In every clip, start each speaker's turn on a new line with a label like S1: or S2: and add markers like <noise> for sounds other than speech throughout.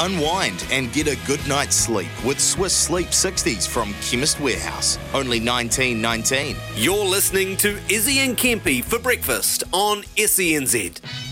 S1: Unwind and get a good night's sleep with Swiss Sleep 60s from Chemist Warehouse. Only 19.19.
S2: You're listening to Izzy and Kempy for breakfast on SENZ.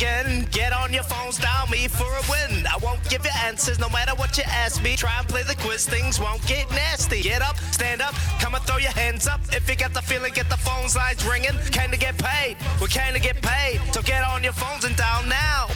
S3: Begin. Get on your phones, dial me for a win. I won't give you answers no matter what you ask me. Try and play the quiz, things won't get nasty. Get up, stand up, come and throw your hands up. If you got the feeling, get the phones lines ringing. Came to get paid, we came to get paid. So get on your phones and dial now,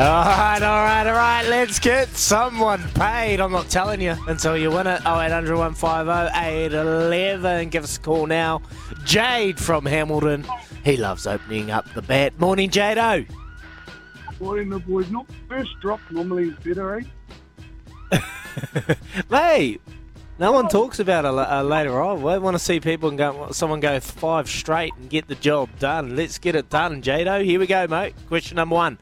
S4: All right, all right, all right. Let's get someone paid. I'm not telling you until you win it. 0800 150 811. Give us a call now. Jade from Hamilton. He loves opening up the bat. Morning, Jado.
S5: Morning, the boys. Not first drop normally is better, eh? <laughs>
S4: Mate, no one talks about it uh, later on. We want to see people and go, someone go five straight and get the job done. Let's get it done, Jado. Here we go, mate. Question number one.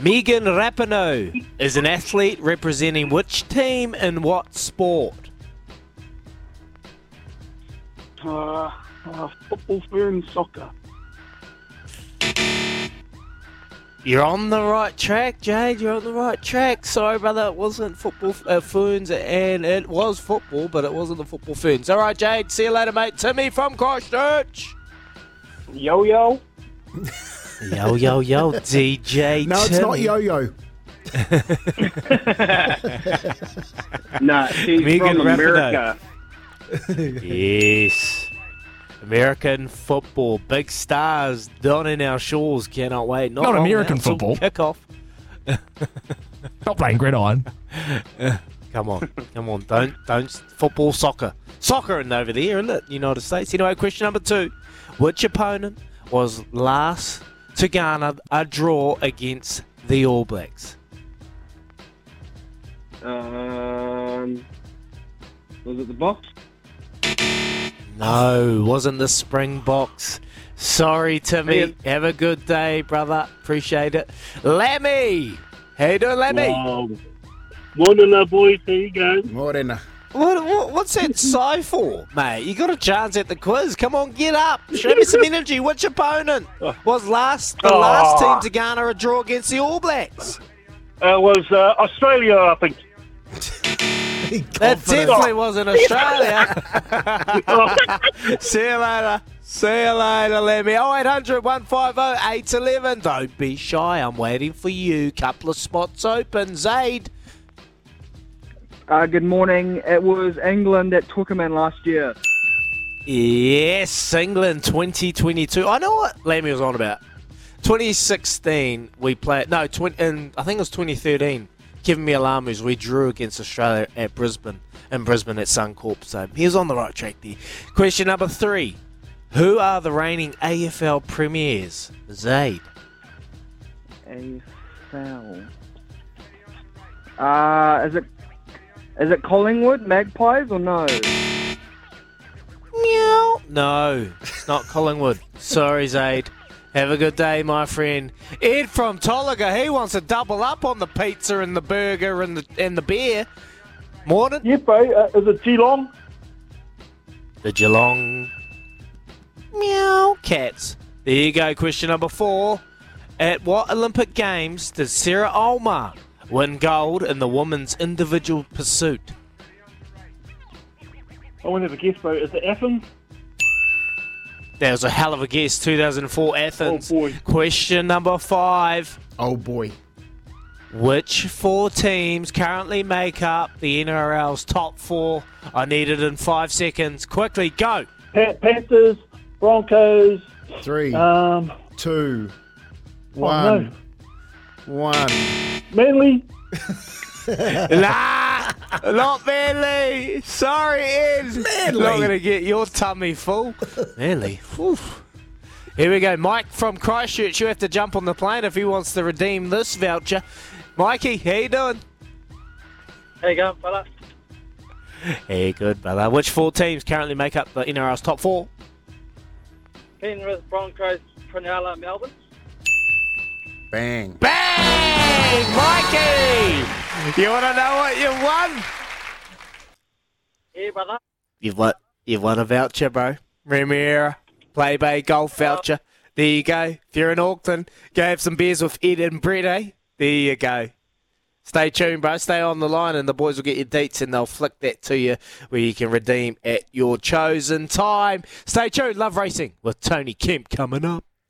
S4: Megan Rapinoe is an athlete representing which team in what sport?
S5: Uh, uh, football, fern, soccer.
S4: You're on the right track, Jade. You're on the right track. Sorry, brother. It wasn't football uh, ferns, and it was football, but it wasn't the football ferns. All right, Jade. See you later, mate. Timmy from Christchurch.
S5: Yo, yo. <laughs>
S4: Yo, yo, yo, DJ.
S6: No, it's not yo-yo. <laughs>
S5: Nah, she's
S4: Megan
S5: from America.
S4: Yes. American football. Big stars donning our shores. Cannot wait. Not,
S7: Not American
S4: now till
S7: football.
S4: Kickoff. <laughs>
S7: Not playing gridiron. <laughs>
S4: Come on, come on! Don't, don't football, soccer, soccer, and over there, isn't it? United States. Anyway, question number two: Which opponent was last to garner a draw against the All Blacks?
S5: Um, was it the box?
S4: No, wasn't the Springboks. Sorry, Timmy.
S5: Yeah.
S4: Have a good day, brother. Appreciate it. Lemmy, how you doing, Lemmy?
S5: Wow. Morning, the boys. There you go.
S6: Morena.
S4: What, what, what's that <laughs> sigh for, mate? You got a chance at the quiz. Come on, get up. Show me some <laughs> energy. Which opponent was last the last
S5: Oh.
S4: team to garner a draw against the All Blacks?
S5: It was uh, Australia, I think. <laughs>
S4: That definitely wasn't Australia. See you later. See you later, Lemmy. 0800 150 811. Don't be shy. I'm waiting for you. Couple of spots open. Zaid.
S8: Uh, good morning. It was England that took at Twickenham last year.
S4: Yes, England 2022. I know what Lemmy was on about. 2016, we played. No, 20, and I think it was 2013. Keven Mealamu's, we drew against Australia at Brisbane, in Brisbane at Suncorp. So he was on the right track there. Question number three Who are the reigning AFL premiers? Zaid.
S8: AFL. Uh, is it is it Collingwood Magpies or no?
S4: Meow. No, it's not Collingwood. Sorry, Zaid. Have a good day, my friend. Ed from Tolliga, he wants to double up on the pizza and the burger and the and the beer. Morning.
S5: Yep, bro. Uh, is it Geelong?
S4: The Geelong Meow Cats. There you go. Question number four. At what Olympic Games did Sarah Ulmer win gold in the women's individual pursuit?
S5: I won't have a guess, bro. Is it Athens?
S4: That was a hell of a guess. 2004 Athens.
S5: Oh, boy.
S4: Question number five.
S6: Oh boy.
S4: Which four teams currently make up the NRL's top four? I need it in five seconds. Quickly, go.
S5: Pa- Panthers, Broncos,
S6: Three,
S5: um,
S6: two,
S5: oh,
S6: one,
S5: no.
S6: one.
S5: Manly.
S4: nah, <laughs> not Manly. Sorry, Ed.
S6: Manly.
S4: Not going to get your tummy full. Manly. Whew. Here we go. Mike from Christchurch. You have to jump on the plane if he wants to redeem this voucher. Mikey, how you doing?
S6: How you going, fella?
S4: Hey, good, brother. Which four teams currently make up the NRL's top four?
S6: Penrith, Broncos, Cronulla, Melbourne.
S9: Bang.
S4: Bang! Mikey! You want to know what you've won?
S6: Yeah, brother.
S4: You've won, you've won a voucher, bro. Remira, Play Bay Golf voucher. There you go. If you're in Auckland, go have some beers with Ed and Brett, eh? There you go. Stay tuned, bro. Stay on the line, and the boys will get your deets, and they'll flick that to you where you can redeem at your chosen time. Stay tuned. Love racing with Tony Kemp coming up.